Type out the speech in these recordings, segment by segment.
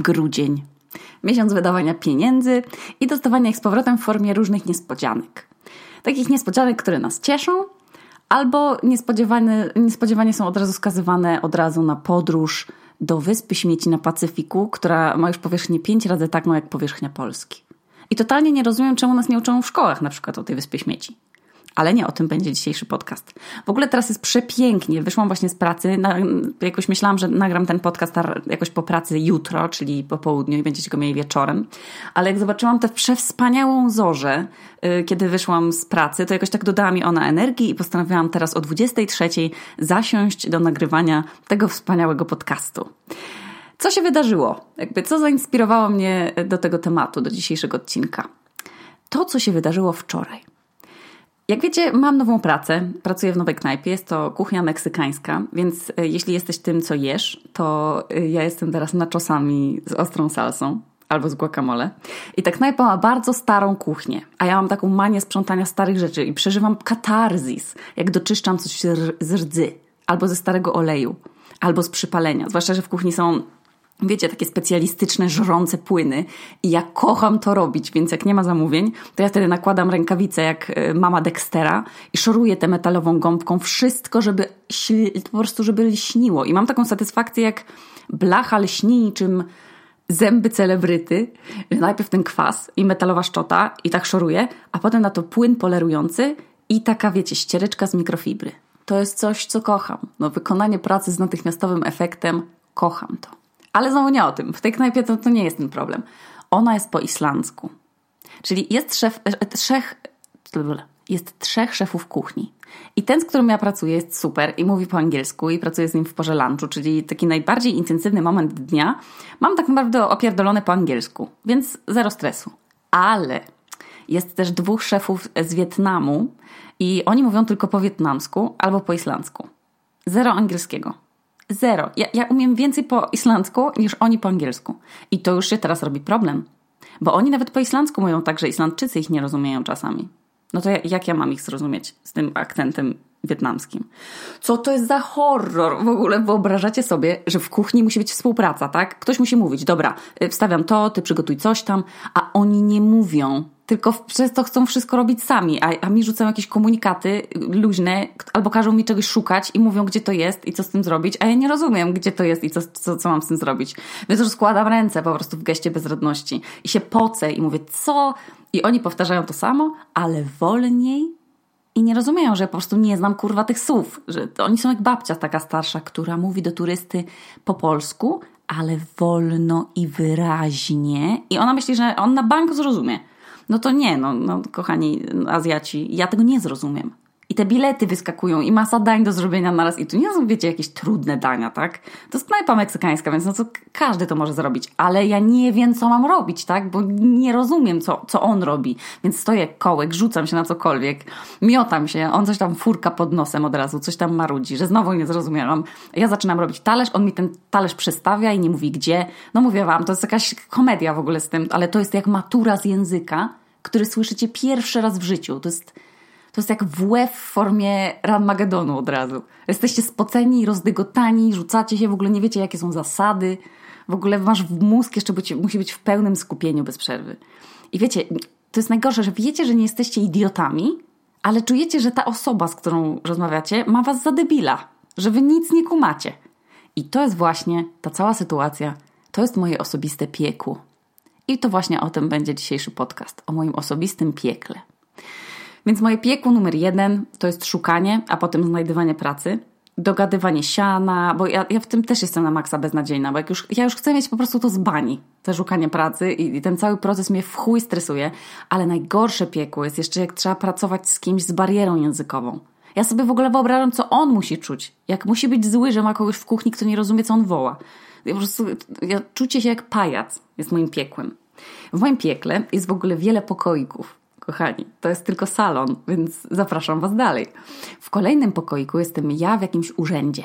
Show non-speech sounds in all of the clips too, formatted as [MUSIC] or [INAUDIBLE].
grudzień. Miesiąc wydawania pieniędzy i dostawania ich z powrotem w formie różnych niespodzianek. Takich niespodzianek, które nas cieszą, albo niespodziewane, niespodziewanie są od razu skazywane od razu na podróż do wyspy śmieci na Pacyfiku, która ma już powierzchnię pięć razy taką jak powierzchnia Polski. I totalnie nie rozumiem, czemu nas nie uczą w szkołach na przykład o tej wyspie śmieci. Ale nie o tym będzie dzisiejszy podcast. W ogóle teraz jest przepięknie. Wyszłam właśnie z pracy. Na, jakoś myślałam, że nagram ten podcast jakoś po pracy jutro, czyli po południu i będziecie go mieli wieczorem. Ale jak zobaczyłam tę przewspaniałą zorzę, yy, kiedy wyszłam z pracy, to jakoś tak dodała mi ona energii i postanowiłam teraz o 23 zasiąść do nagrywania tego wspaniałego podcastu. Co się wydarzyło? Jakby co zainspirowało mnie do tego tematu, do dzisiejszego odcinka? To, co się wydarzyło wczoraj. Jak wiecie, mam nową pracę. Pracuję w nowej knajpie. Jest to kuchnia meksykańska, więc e, jeśli jesteś tym, co jesz, to e, ja jestem teraz naczosami z ostrą salsą albo z guacamole. I ta knajpa ma bardzo starą kuchnię, a ja mam taką manię sprzątania starych rzeczy i przeżywam katarzis, jak doczyszczam coś z rdzy, albo ze starego oleju, albo z przypalenia. Zwłaszcza, że w kuchni są wiecie, takie specjalistyczne, żrące płyny i ja kocham to robić, więc jak nie ma zamówień, to ja wtedy nakładam rękawice jak e, mama Dextera i szoruję tę metalową gąbką wszystko, żeby po prostu, żeby lśniło. I mam taką satysfakcję jak blacha lśni niczym zęby celebryty, najpierw ten kwas i metalowa szczota i tak szoruję, a potem na to płyn polerujący i taka, wiecie, ściereczka z mikrofibry. To jest coś, co kocham. No, wykonanie pracy z natychmiastowym efektem, kocham to. Ale znowu nie o tym. W tej knajpie to, to nie jest ten problem. Ona jest po islandzku. Czyli jest szef, e, trzech, jest trzech szefów kuchni. I ten, z którym ja pracuję, jest super i mówi po angielsku i pracuję z nim w porze lunchu, czyli taki najbardziej intensywny moment dnia. Mam tak naprawdę opierdolone po angielsku, więc zero stresu. Ale jest też dwóch szefów z Wietnamu i oni mówią tylko po wietnamsku albo po islandzku. Zero angielskiego. Zero. Ja, ja umiem więcej po islandzku niż oni po angielsku. I to już się teraz robi problem. Bo oni nawet po islandzku mówią tak, że Islandczycy ich nie rozumieją czasami. No to jak ja mam ich zrozumieć z tym akcentem wietnamskim? Co to jest za horror? W ogóle wyobrażacie sobie, że w kuchni musi być współpraca, tak? Ktoś musi mówić, dobra, y, wstawiam to, ty przygotuj coś tam, a oni nie mówią tylko przez to chcą wszystko robić sami, a, a mi rzucają jakieś komunikaty luźne, albo każą mi czegoś szukać i mówią, gdzie to jest i co z tym zrobić, a ja nie rozumiem, gdzie to jest i co, co, co mam z tym zrobić. Więc rozkładam ręce po prostu w geście bezradności i się pocę i mówię, co? I oni powtarzają to samo, ale wolniej i nie rozumieją, że ja po prostu nie znam kurwa tych słów, że oni są jak babcia taka starsza, która mówi do turysty po polsku, ale wolno i wyraźnie i ona myśli, że on na bank zrozumie. No to nie, no, no kochani Azjaci, ja tego nie zrozumiem. I te bilety wyskakują i masa dań do zrobienia naraz. I tu nie są, wiecie, jakieś trudne dania, tak? To jest knajpa meksykańska, więc no co każdy to może zrobić. Ale ja nie wiem, co mam robić, tak? Bo nie rozumiem, co, co on robi. Więc stoję kołek, rzucam się na cokolwiek, miotam się, on coś tam furka pod nosem od razu, coś tam marudzi, że znowu nie zrozumiałam. Ja zaczynam robić talerz, on mi ten talerz przestawia i nie mówi gdzie. No mówię wam, to jest jakaś komedia w ogóle z tym, ale to jest jak matura z języka, który słyszycie pierwszy raz w życiu. To jest, to jest jak WF w formie Ranmagedonu od razu. Jesteście spoceni, rozdygotani, rzucacie się, w ogóle nie wiecie, jakie są zasady. W ogóle wasz mózg jeszcze być, musi być w pełnym skupieniu bez przerwy. I wiecie, to jest najgorsze, że wiecie, że nie jesteście idiotami, ale czujecie, że ta osoba, z którą rozmawiacie, ma was za debila, że wy nic nie kumacie. I to jest właśnie ta cała sytuacja, to jest moje osobiste piekło. I to właśnie o tym będzie dzisiejszy podcast, o moim osobistym piekle. Więc moje piekło numer jeden to jest szukanie, a potem znajdywanie pracy, dogadywanie siana, bo ja, ja w tym też jestem na maksa beznadziejna, bo jak już, ja już chcę mieć po prostu to z bani, te szukanie pracy i, i ten cały proces mnie w chuj stresuje, ale najgorsze piekło jest jeszcze jak trzeba pracować z kimś z barierą językową. Ja sobie w ogóle wyobrażam, co on musi czuć. Jak musi być zły, że ma kogoś w kuchni, kto nie rozumie, co on woła. Ja po prostu, ja czucie się jak pajac jest moim piekłem. W moim piekle jest w ogóle wiele pokoików. Kochani, to jest tylko salon, więc zapraszam Was dalej. W kolejnym pokoiku jestem ja w jakimś urzędzie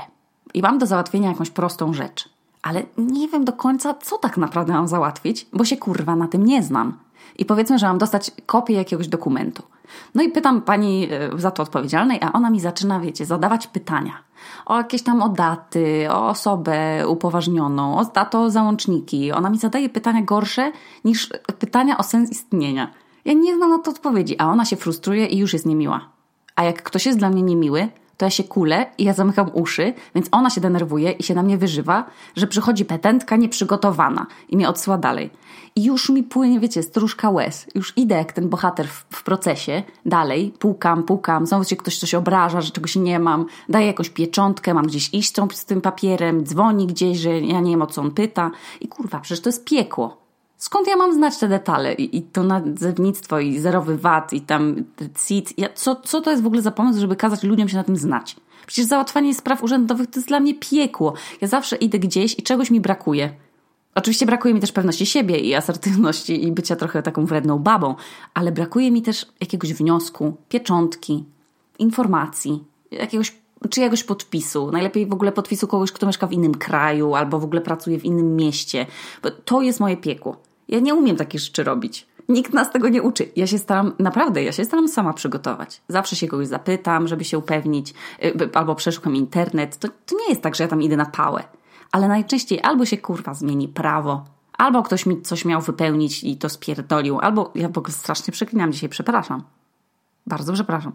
i mam do załatwienia jakąś prostą rzecz. Ale nie wiem do końca, co tak naprawdę mam załatwić, bo się kurwa na tym nie znam. I powiedzmy, że mam dostać kopię jakiegoś dokumentu. No i pytam pani e, za to odpowiedzialnej, a ona mi zaczyna, wiecie, zadawać pytania. O jakieś tam o daty, o osobę upoważnioną, o tato załączniki. Ona mi zadaje pytania gorsze niż pytania o sens istnienia. Ja nie znam na to odpowiedzi, a ona się frustruje i już jest niemiła. A jak ktoś jest dla mnie niemiły, to ja się kulę i ja zamykam uszy, więc ona się denerwuje i się na mnie wyżywa, że przychodzi petentka nieprzygotowana i mnie odsyła dalej. I już mi płynie, wiecie, stróżka łez. Już idę jak ten bohater w, w procesie, dalej, pukam, pukam, znowu się ktoś coś obraża, że czegoś nie mam, daję jakąś pieczątkę, mam gdzieś iść z tym papierem, dzwoni gdzieś, że ja nie wiem o co on pyta. I kurwa, przecież to jest piekło. Skąd ja mam znać te detale? I, i to nazewnictwo, i zerowy VAT, i tam CIT. Ja, co, co to jest w ogóle za pomysł, żeby kazać ludziom się na tym znać? Przecież załatwianie spraw urzędowych to jest dla mnie piekło. Ja zawsze idę gdzieś i czegoś mi brakuje. Oczywiście brakuje mi też pewności siebie i asertywności i bycia trochę taką wredną babą, ale brakuje mi też jakiegoś wniosku, pieczątki, informacji, jakiegoś czyjegoś podpisu, najlepiej w ogóle podpisu kogoś, kto mieszka w innym kraju albo w ogóle pracuje w innym mieście, bo to jest moje piekło. Ja nie umiem takich rzeczy robić. Nikt nas tego nie uczy. Ja się staram, naprawdę, ja się staram sama przygotować. Zawsze się kogoś zapytam, żeby się upewnić, y, albo przeszukam internet. To, to nie jest tak, że ja tam idę na pałę. Ale najczęściej albo się kurwa zmieni prawo, albo ktoś mi coś miał wypełnić i to spierdolił, albo ja w ogóle strasznie przeklinam dzisiaj, przepraszam. Bardzo przepraszam.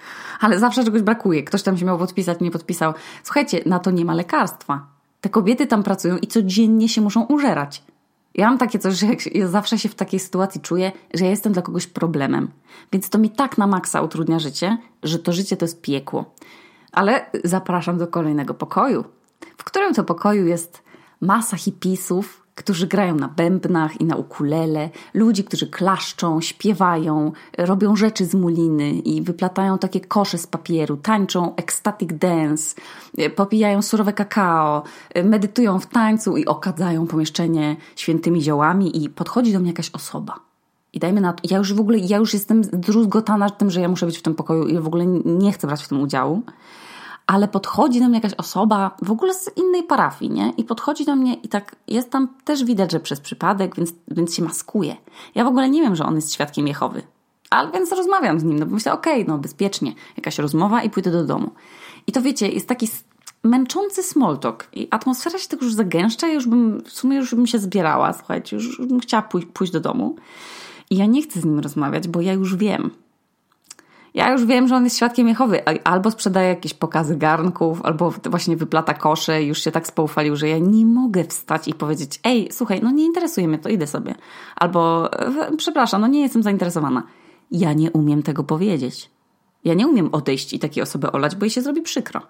[LAUGHS] Ale zawsze czegoś brakuje. Ktoś tam się miał podpisać, nie podpisał. Słuchajcie, na to nie ma lekarstwa. Te kobiety tam pracują i codziennie się muszą użerać. Ja mam takie coś, że ja zawsze się w takiej sytuacji czuję, że ja jestem dla kogoś problemem. Więc to mi tak na maksa utrudnia życie, że to życie to jest piekło. Ale zapraszam do kolejnego pokoju, w którym to pokoju jest masa hipisów, którzy grają na bębnach i na ukulele, ludzi, którzy klaszczą, śpiewają, robią rzeczy z muliny i wyplatają takie kosze z papieru, tańczą ecstatic dance, popijają surowe kakao, medytują w tańcu i okadzają pomieszczenie świętymi ziołami i podchodzi do mnie jakaś osoba. I dajmy na to, ja już w ogóle, ja już jestem druzgotana tym, że ja muszę być w tym pokoju i w ogóle nie chcę brać w tym udziału ale podchodzi do mnie jakaś osoba w ogóle z innej parafii, nie? I podchodzi do mnie i tak jest tam też widać, że przez przypadek, więc, więc się maskuje. Ja w ogóle nie wiem, że on jest świadkiem Jehowy. Ale więc rozmawiam z nim, no bo myślę, okej, okay, no bezpiecznie, jakaś rozmowa i pójdę do domu. I to wiecie, jest taki męczący small talk i atmosfera się tak już zagęszcza, ja już bym, w sumie już bym się zbierała, słuchajcie, już bym chciała pójść, pójść do domu. I ja nie chcę z nim rozmawiać, bo ja już wiem, ja już wiem, że on jest świadkiem Jehowy. Albo sprzedaje jakieś pokazy garnków, albo właśnie wyplata kosze i już się tak spoufalił, że ja nie mogę wstać i powiedzieć ej, słuchaj, no nie interesuje mnie to, idę sobie. Albo przepraszam, no nie jestem zainteresowana. Ja nie umiem tego powiedzieć. Ja nie umiem odejść i takiej osoby olać, bo jej się zrobi przykro.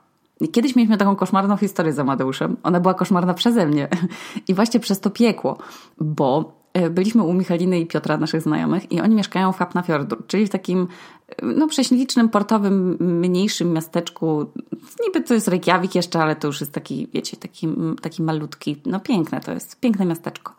Kiedyś mieliśmy taką koszmarną historię z Amadeuszem. Ona była koszmarna przeze mnie. [LAUGHS] I właśnie przez to piekło, bo e, byliśmy u Michaliny i Piotra, naszych znajomych, i oni mieszkają w Hapnafjordur, czyli w takim no, prześlicznym, portowym, mniejszym miasteczku. Niby to jest Reykjavik jeszcze, ale to już jest taki, wiecie, taki, taki malutki, no piękne to jest, piękne miasteczko.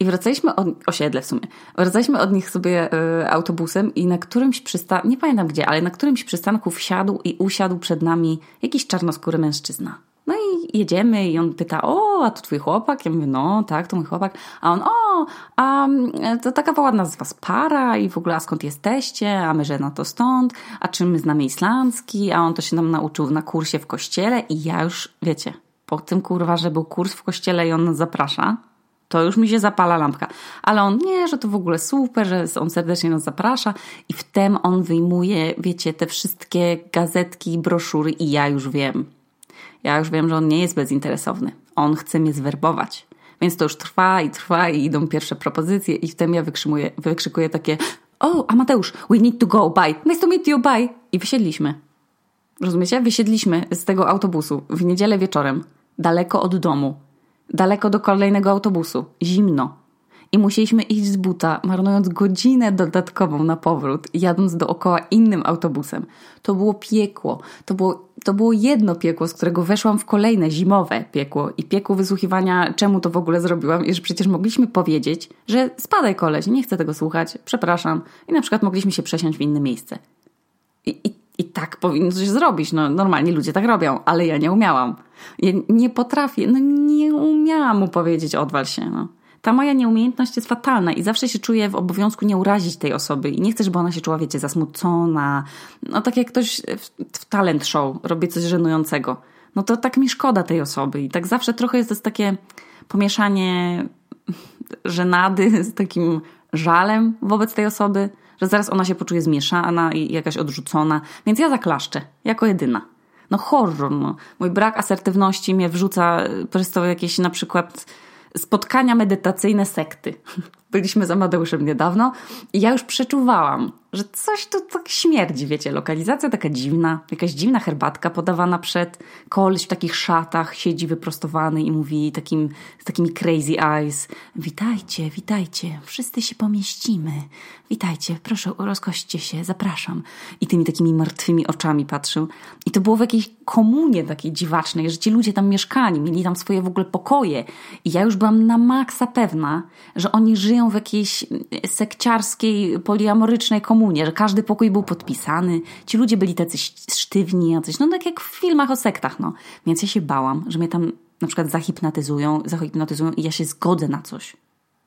I wracaliśmy od, osiedle w sumie, wracaliśmy od nich sobie y, autobusem i na którymś przystanku, nie pamiętam gdzie, ale na którymś przystanku wsiadł i usiadł przed nami jakiś czarnoskóry mężczyzna. No i jedziemy i on pyta, o, a to twój chłopak? Ja mówię, no tak, to mój chłopak. A on, o, a to taka ładna z was para i w ogóle, a skąd jesteście? A my, że no to stąd. A czy my znamy islandzki? A on to się nam nauczył na kursie w kościele i ja już, wiecie, po tym kurwa, że był kurs w kościele i on nas zaprasza, to już mi się zapala lampka. Ale on nie, że to w ogóle super, że on serdecznie nas zaprasza i wtem on wyjmuje, wiecie, te wszystkie gazetki i broszury i ja już wiem ja już wiem, że on nie jest bezinteresowny. On chce mnie zwerbować. Więc to już trwa i trwa i idą pierwsze propozycje i wtedy ja wykrzykuję, takie o, Amateusz, we need to go, bye. Nice to meet you, bye. I wysiedliśmy. Rozumiecie? Wysiedliśmy z tego autobusu w niedzielę wieczorem, daleko od domu, daleko do kolejnego autobusu, zimno. I musieliśmy iść z buta, marnując godzinę dodatkową na powrót, jadąc dookoła innym autobusem. To było piekło. To było, to było jedno piekło, z którego weszłam w kolejne zimowe piekło i piekło wysłuchiwania, czemu to w ogóle zrobiłam i że przecież mogliśmy powiedzieć, że spadaj koleś, nie chcę tego słuchać, przepraszam. I na przykład mogliśmy się przesiąść w inne miejsce. I, i, i tak powinno coś zrobić. No, normalnie ludzie tak robią, ale ja nie umiałam. Ja nie potrafię, no nie umiałam mu powiedzieć odwal się, no. Ta moja nieumiejętność jest fatalna i zawsze się czuję w obowiązku nie urazić tej osoby i nie chcę, żeby ona się czuła, wiecie, zasmucona. No tak jak ktoś w, w talent show robi coś żenującego. No to tak mi szkoda tej osoby i tak zawsze trochę jest to takie pomieszanie żenady z takim żalem wobec tej osoby, że zaraz ona się poczuje zmieszana i jakaś odrzucona, więc ja zaklaszczę, jako jedyna. No horror, no. Mój brak asertywności mnie wrzuca przez to jakieś na przykład spotkania medytacyjne sekty. [LAUGHS] Byliśmy z Amadeuszem niedawno i ja już przeczuwałam, że coś tu tak śmierdzi, wiecie, lokalizacja taka dziwna, jakaś dziwna herbatka podawana przed, koleś w takich szatach siedzi wyprostowany i mówi takim, z takimi crazy eyes, witajcie, witajcie, wszyscy się pomieścimy, witajcie, proszę, rozkośćcie się, zapraszam. I tymi takimi martwymi oczami patrzył. I to było w jakiejś komunie takiej dziwacznej, że ci ludzie tam mieszkali, mieli tam swoje w ogóle pokoje. I ja już byłam na maksa pewna, że oni żyją w jakiejś sekciarskiej, poliamorycznej komunie, że każdy pokój był podpisany, ci ludzie byli tacy sztywni, jacyś, no tak jak w filmach o sektach, no. Więc ja się bałam, że mnie tam na przykład zahipnotyzują, zahipnotyzują i ja się zgodzę na coś,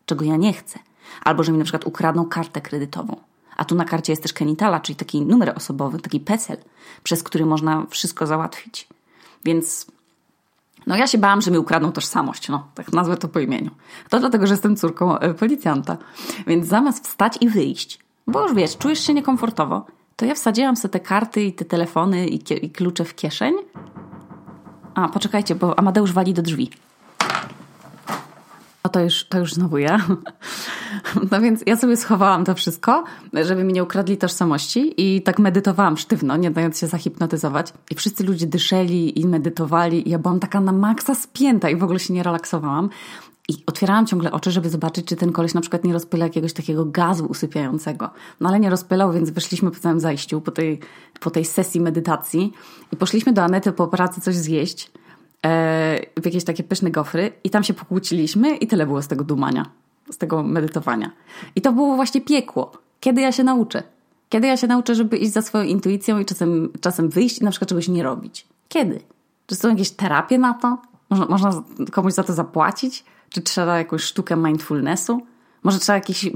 czego ja nie chcę. Albo że mi na przykład ukradną kartę kredytową. A tu na karcie jest też Kenitala, czyli taki numer osobowy, taki PESEL, przez który można wszystko załatwić. Więc no ja się bałam, że mi ukradną tożsamość, no tak nazwę to po imieniu. To dlatego, że jestem córką e, policjanta. Więc zamiast wstać i wyjść, bo już wiesz, czujesz się niekomfortowo, to ja wsadziłam sobie te karty i te telefony i, i klucze w kieszeń. A, poczekajcie, bo Amadeusz wali do drzwi. No to już, to już znowu ja. [LAUGHS] No więc ja sobie schowałam to wszystko, żeby mi nie ukradli tożsamości i tak medytowałam sztywno, nie dając się zahipnotyzować. I wszyscy ludzie dyszeli i medytowali i ja byłam taka na maksa spięta i w ogóle się nie relaksowałam. I otwierałam ciągle oczy, żeby zobaczyć, czy ten koleś na przykład nie rozpyla jakiegoś takiego gazu usypiającego. No ale nie rozpylał, więc wyszliśmy po całym zajściu, po tej, po tej sesji medytacji i poszliśmy do Anety po pracy coś zjeść e, w jakieś takie pyszne gofry i tam się pokłóciliśmy i tyle było z tego dumania z tego medytowania. I to było właśnie piekło. Kiedy ja się nauczę? Kiedy ja się nauczę, żeby iść za swoją intuicją i czasem, czasem wyjść i na przykład czegoś nie robić? Kiedy? Czy są jakieś terapie na to? Można, można komuś za to zapłacić? Czy trzeba jakąś sztukę mindfulnessu? Może trzeba jakiś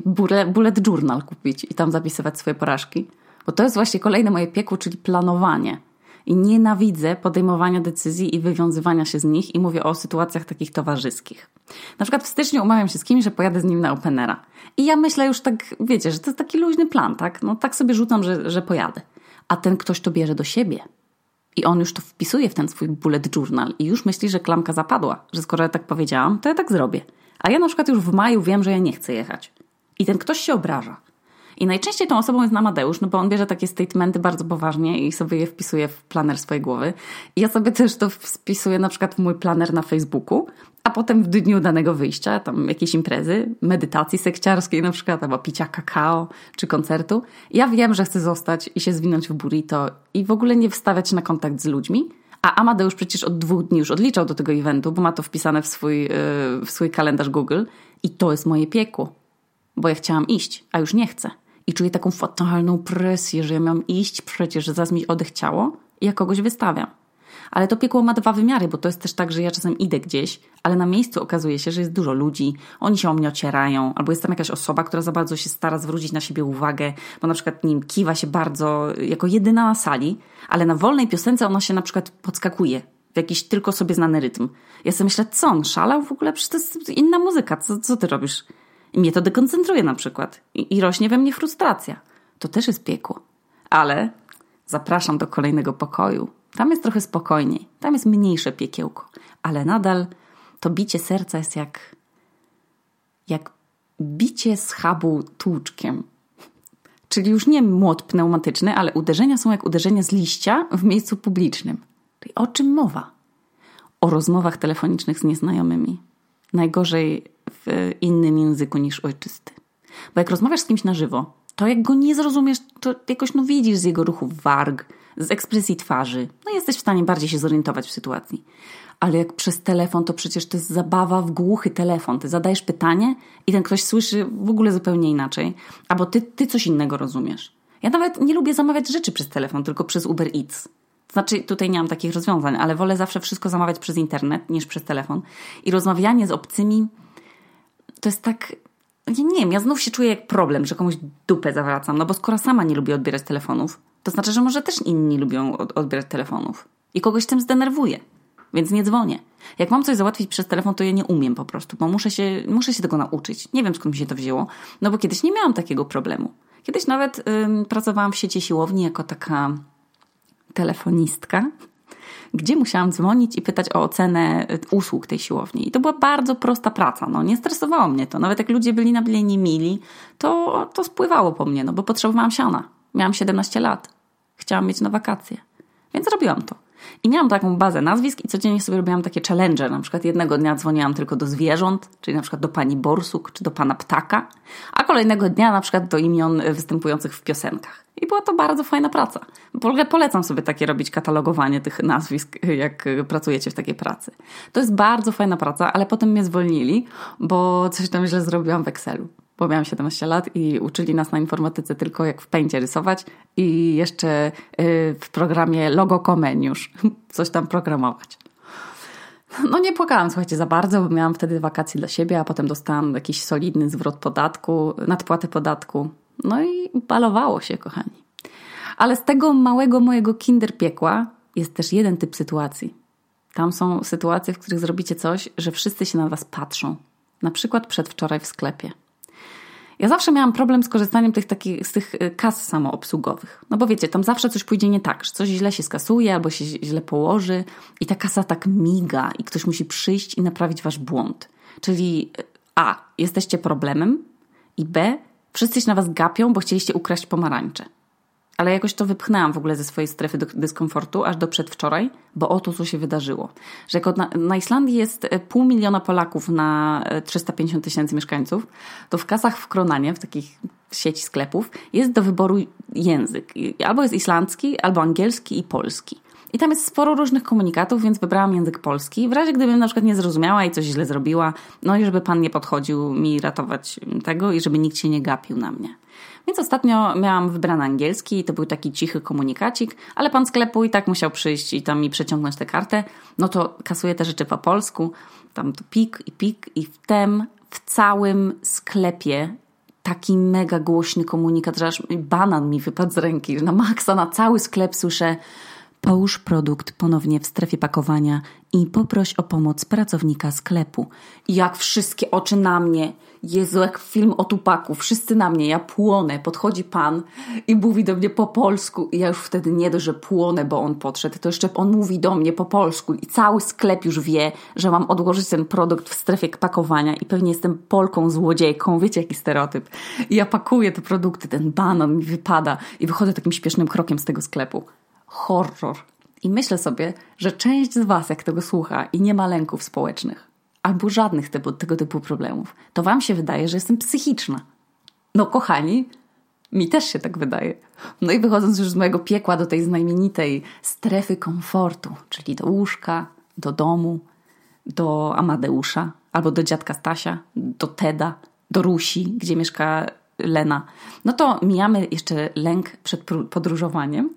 bullet journal kupić i tam zapisywać swoje porażki? Bo to jest właśnie kolejne moje piekło, czyli planowanie i nienawidzę podejmowania decyzji i wywiązywania się z nich i mówię o sytuacjach takich towarzyskich. Na przykład w styczniu umawiam się z kimś, że pojadę z nim na Openera. I ja myślę już tak, wiecie, że to jest taki luźny plan, tak? No tak sobie rzucam, że, że pojadę. A ten ktoś to bierze do siebie. I on już to wpisuje w ten swój bullet journal i już myśli, że klamka zapadła, że skoro ja tak powiedziałam, to ja tak zrobię. A ja na przykład już w maju wiem, że ja nie chcę jechać. I ten ktoś się obraża. I najczęściej tą osobą jest Amadeusz, no bo on bierze takie statementy bardzo poważnie i sobie je wpisuje w planer swojej głowy. I ja sobie też to wpisuję na przykład w mój planer na Facebooku, a potem w dniu danego wyjścia, tam jakiejś imprezy, medytacji sekciarskiej na przykład, albo picia kakao, czy koncertu. Ja wiem, że chcę zostać i się zwinąć w burrito i w ogóle nie wstawiać na kontakt z ludźmi, a Amadeusz przecież od dwóch dni już odliczał do tego eventu, bo ma to wpisane w swój, yy, w swój kalendarz Google i to jest moje piekło. Bo ja chciałam iść, a już nie chcę i czuję taką fatalną presję, że ja miałam iść przecież, że zaraz mi odechciało i ja kogoś wystawiam. Ale to piekło ma dwa wymiary, bo to jest też tak, że ja czasem idę gdzieś, ale na miejscu okazuje się, że jest dużo ludzi, oni się o mnie ocierają, albo jest tam jakaś osoba, która za bardzo się stara zwrócić na siebie uwagę, bo na przykład nim kiwa się bardzo jako jedyna na sali, ale na wolnej piosence ona się na przykład podskakuje w jakiś tylko sobie znany rytm. Ja sobie myślę, co on szalał w ogóle? Przecież to jest inna muzyka, co, co ty robisz? I mnie to dekoncentruje na przykład. I, I rośnie we mnie frustracja. To też jest piekło. Ale zapraszam do kolejnego pokoju. Tam jest trochę spokojniej. Tam jest mniejsze piekiełko. Ale nadal to bicie serca jest jak jak bicie schabu tłuczkiem. Czyli już nie młot pneumatyczny, ale uderzenia są jak uderzenia z liścia w miejscu publicznym. Czyli o czym mowa? O rozmowach telefonicznych z nieznajomymi. Najgorzej w innym języku niż ojczysty. Bo jak rozmawiasz z kimś na żywo, to jak go nie zrozumiesz, to jakoś no widzisz z jego ruchów warg, z ekspresji twarzy, no jesteś w stanie bardziej się zorientować w sytuacji. Ale jak przez telefon, to przecież to jest zabawa w głuchy telefon. Ty zadajesz pytanie i ten ktoś słyszy w ogóle zupełnie inaczej, albo ty, ty coś innego rozumiesz. Ja nawet nie lubię zamawiać rzeczy przez telefon, tylko przez Uber Eats. Znaczy, tutaj nie mam takich rozwiązań, ale wolę zawsze wszystko zamawiać przez internet niż przez telefon. I rozmawianie z obcymi to jest tak ja nie wiem, ja znów się czuję jak problem, że komuś dupę zawracam, no bo skoro sama nie lubię odbierać telefonów, to znaczy, że może też inni lubią odbierać telefonów i kogoś tym zdenerwuję, więc nie dzwonię. Jak mam coś załatwić przez telefon, to ja nie umiem po prostu, bo muszę się, muszę się tego nauczyć. Nie wiem, skąd mi się to wzięło, no bo kiedyś nie miałam takiego problemu. Kiedyś nawet ym, pracowałam w sieci siłowni jako taka telefonistka, gdzie musiałam dzwonić i pytać o ocenę y, usług tej siłowni. I to była bardzo prosta praca. No, nie stresowało mnie to. Nawet jak ludzie byli na byle niemili, to, to spływało po mnie, no bo potrzebowałam siana. Miałam 17 lat. Chciałam mieć na wakacje. Więc robiłam to. I miałam taką bazę nazwisk i codziennie sobie robiłam takie challenge. Na przykład jednego dnia dzwoniłam tylko do zwierząt, czyli na przykład do pani Borsuk czy do pana Ptaka, a kolejnego dnia na przykład do imion występujących w piosenkach. I była to bardzo fajna praca. Polecam sobie takie robić katalogowanie tych nazwisk, jak pracujecie w takiej pracy. To jest bardzo fajna praca, ale potem mnie zwolnili, bo coś tam źle zrobiłam w Excelu bo miałam 17 lat i uczyli nas na informatyce tylko jak w pędzie rysować i jeszcze y, w programie Logo Comeniusz [LAUGHS] coś tam programować. No nie płakałam, słuchajcie, za bardzo, bo miałam wtedy wakacje dla siebie, a potem dostałam jakiś solidny zwrot podatku, nadpłatę podatku. No i balowało się, kochani. Ale z tego małego mojego kinder piekła jest też jeden typ sytuacji. Tam są sytuacje, w których zrobicie coś, że wszyscy się na was patrzą. Na przykład przedwczoraj w sklepie. Ja zawsze miałam problem z korzystaniem tych takich, z tych y, kas samoobsługowych. No bo wiecie, tam zawsze coś pójdzie nie tak, że coś źle się skasuje albo się źle położy i ta kasa tak miga i ktoś musi przyjść i naprawić wasz błąd. Czyli y, A, jesteście problemem i B, wszyscy się na was gapią, bo chcieliście ukraść pomarańcze ale jakoś to wypchnęłam w ogóle ze swojej strefy dyskomfortu aż do przedwczoraj, bo oto co się wydarzyło. Że jako na, na Islandii jest e, pół miliona Polaków na 350 e, tysięcy mieszkańców, to w kasach w Kronanie, w takich sieci sklepów, jest do wyboru język. Albo jest islandzki, albo angielski i polski. I tam jest sporo różnych komunikatów, więc wybrałam język polski. W razie gdybym na przykład nie zrozumiała i coś źle zrobiła, no i żeby pan nie podchodził mi ratować tego i żeby nikt się nie gapił na mnie. Więc ostatnio miałam wybrany angielski i to był taki cichy komunikacik, ale pan sklepu i tak musiał przyjść i tam mi przeciągnąć tę kartę. No to kasuję te rzeczy po polsku. Tam to pik i pik i wtem w całym sklepie taki mega głośny komunikat, że aż banan mi wypadł z ręki. Na maksa, na cały sklep słyszę Połóż produkt ponownie w strefie pakowania i poproś o pomoc pracownika sklepu. Jak wszystkie oczy na mnie. Jezu, jak film o Tupaku. Wszyscy na mnie. Ja płonę. Podchodzi pan i mówi do mnie po polsku. I ja już wtedy nie dość, że płonę, bo on podszedł, to jeszcze on mówi do mnie po polsku. I cały sklep już wie, że mam odłożyć ten produkt w strefie pakowania i pewnie jestem Polką złodziejką. Wiecie, jaki stereotyp. I ja pakuję te produkty, ten banan mi wypada i wychodzę takim śpiesznym krokiem z tego sklepu horror. I myślę sobie, że część z Was, jak tego słucha i nie ma lęków społecznych, albo żadnych tego, tego typu problemów, to Wam się wydaje, że jestem psychiczna. No, kochani, mi też się tak wydaje. No i wychodząc już z mojego piekła do tej znamienitej strefy komfortu, czyli do łóżka, do domu, do Amadeusza, albo do dziadka Stasia, do Teda, do Rusi, gdzie mieszka Lena, no to mijamy jeszcze lęk przed podróżowaniem,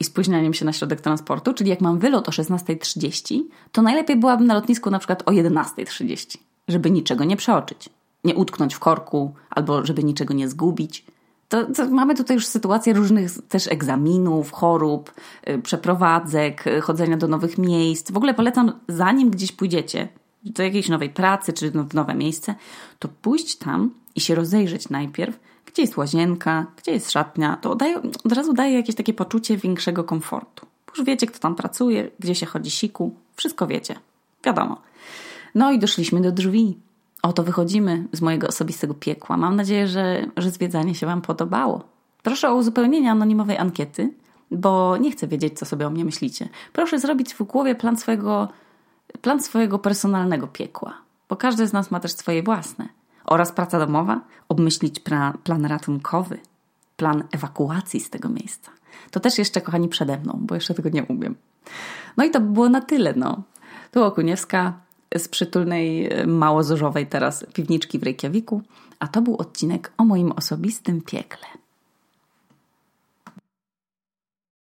i spóźnianiem się na środek transportu, czyli jak mam wylot o 16.30, to najlepiej byłabym na lotnisku na przykład o 11.30, żeby niczego nie przeoczyć, nie utknąć w korku albo żeby niczego nie zgubić. To, to, mamy tutaj już sytuację różnych też egzaminów, chorób, yy, przeprowadzek, yy, chodzenia do nowych miejsc. W ogóle polecam, zanim gdzieś pójdziecie do jakiejś nowej pracy czy w nowe miejsce, to pójść tam i się rozejrzeć najpierw, gdzie jest łazienka, gdzie jest szatnia, to daje, od razu daje jakieś takie poczucie większego komfortu. Już wiecie, kto tam pracuje, gdzie się chodzi siku, wszystko wiecie. Wiadomo. No i doszliśmy do drzwi. Oto wychodzimy z mojego osobistego piekła. Mam nadzieję, że, że zwiedzanie się Wam podobało. Proszę o uzupełnienie anonimowej ankiety, bo nie chcę wiedzieć, co sobie o mnie myślicie. Proszę zrobić w głowie plan swojego, plan swojego personalnego piekła, bo każdy z nas ma też swoje własne oraz praca domowa, obmyślić pra, plan ratunkowy, plan ewakuacji z tego miejsca. To też jeszcze, kochani, przede mną, bo jeszcze tego nie umiem. No i to by było na tyle, no. Tu Okuniewska z przytulnej, mało zorzowej teraz piwniczki w Reykjaviku, a to był odcinek o moim osobistym piekle.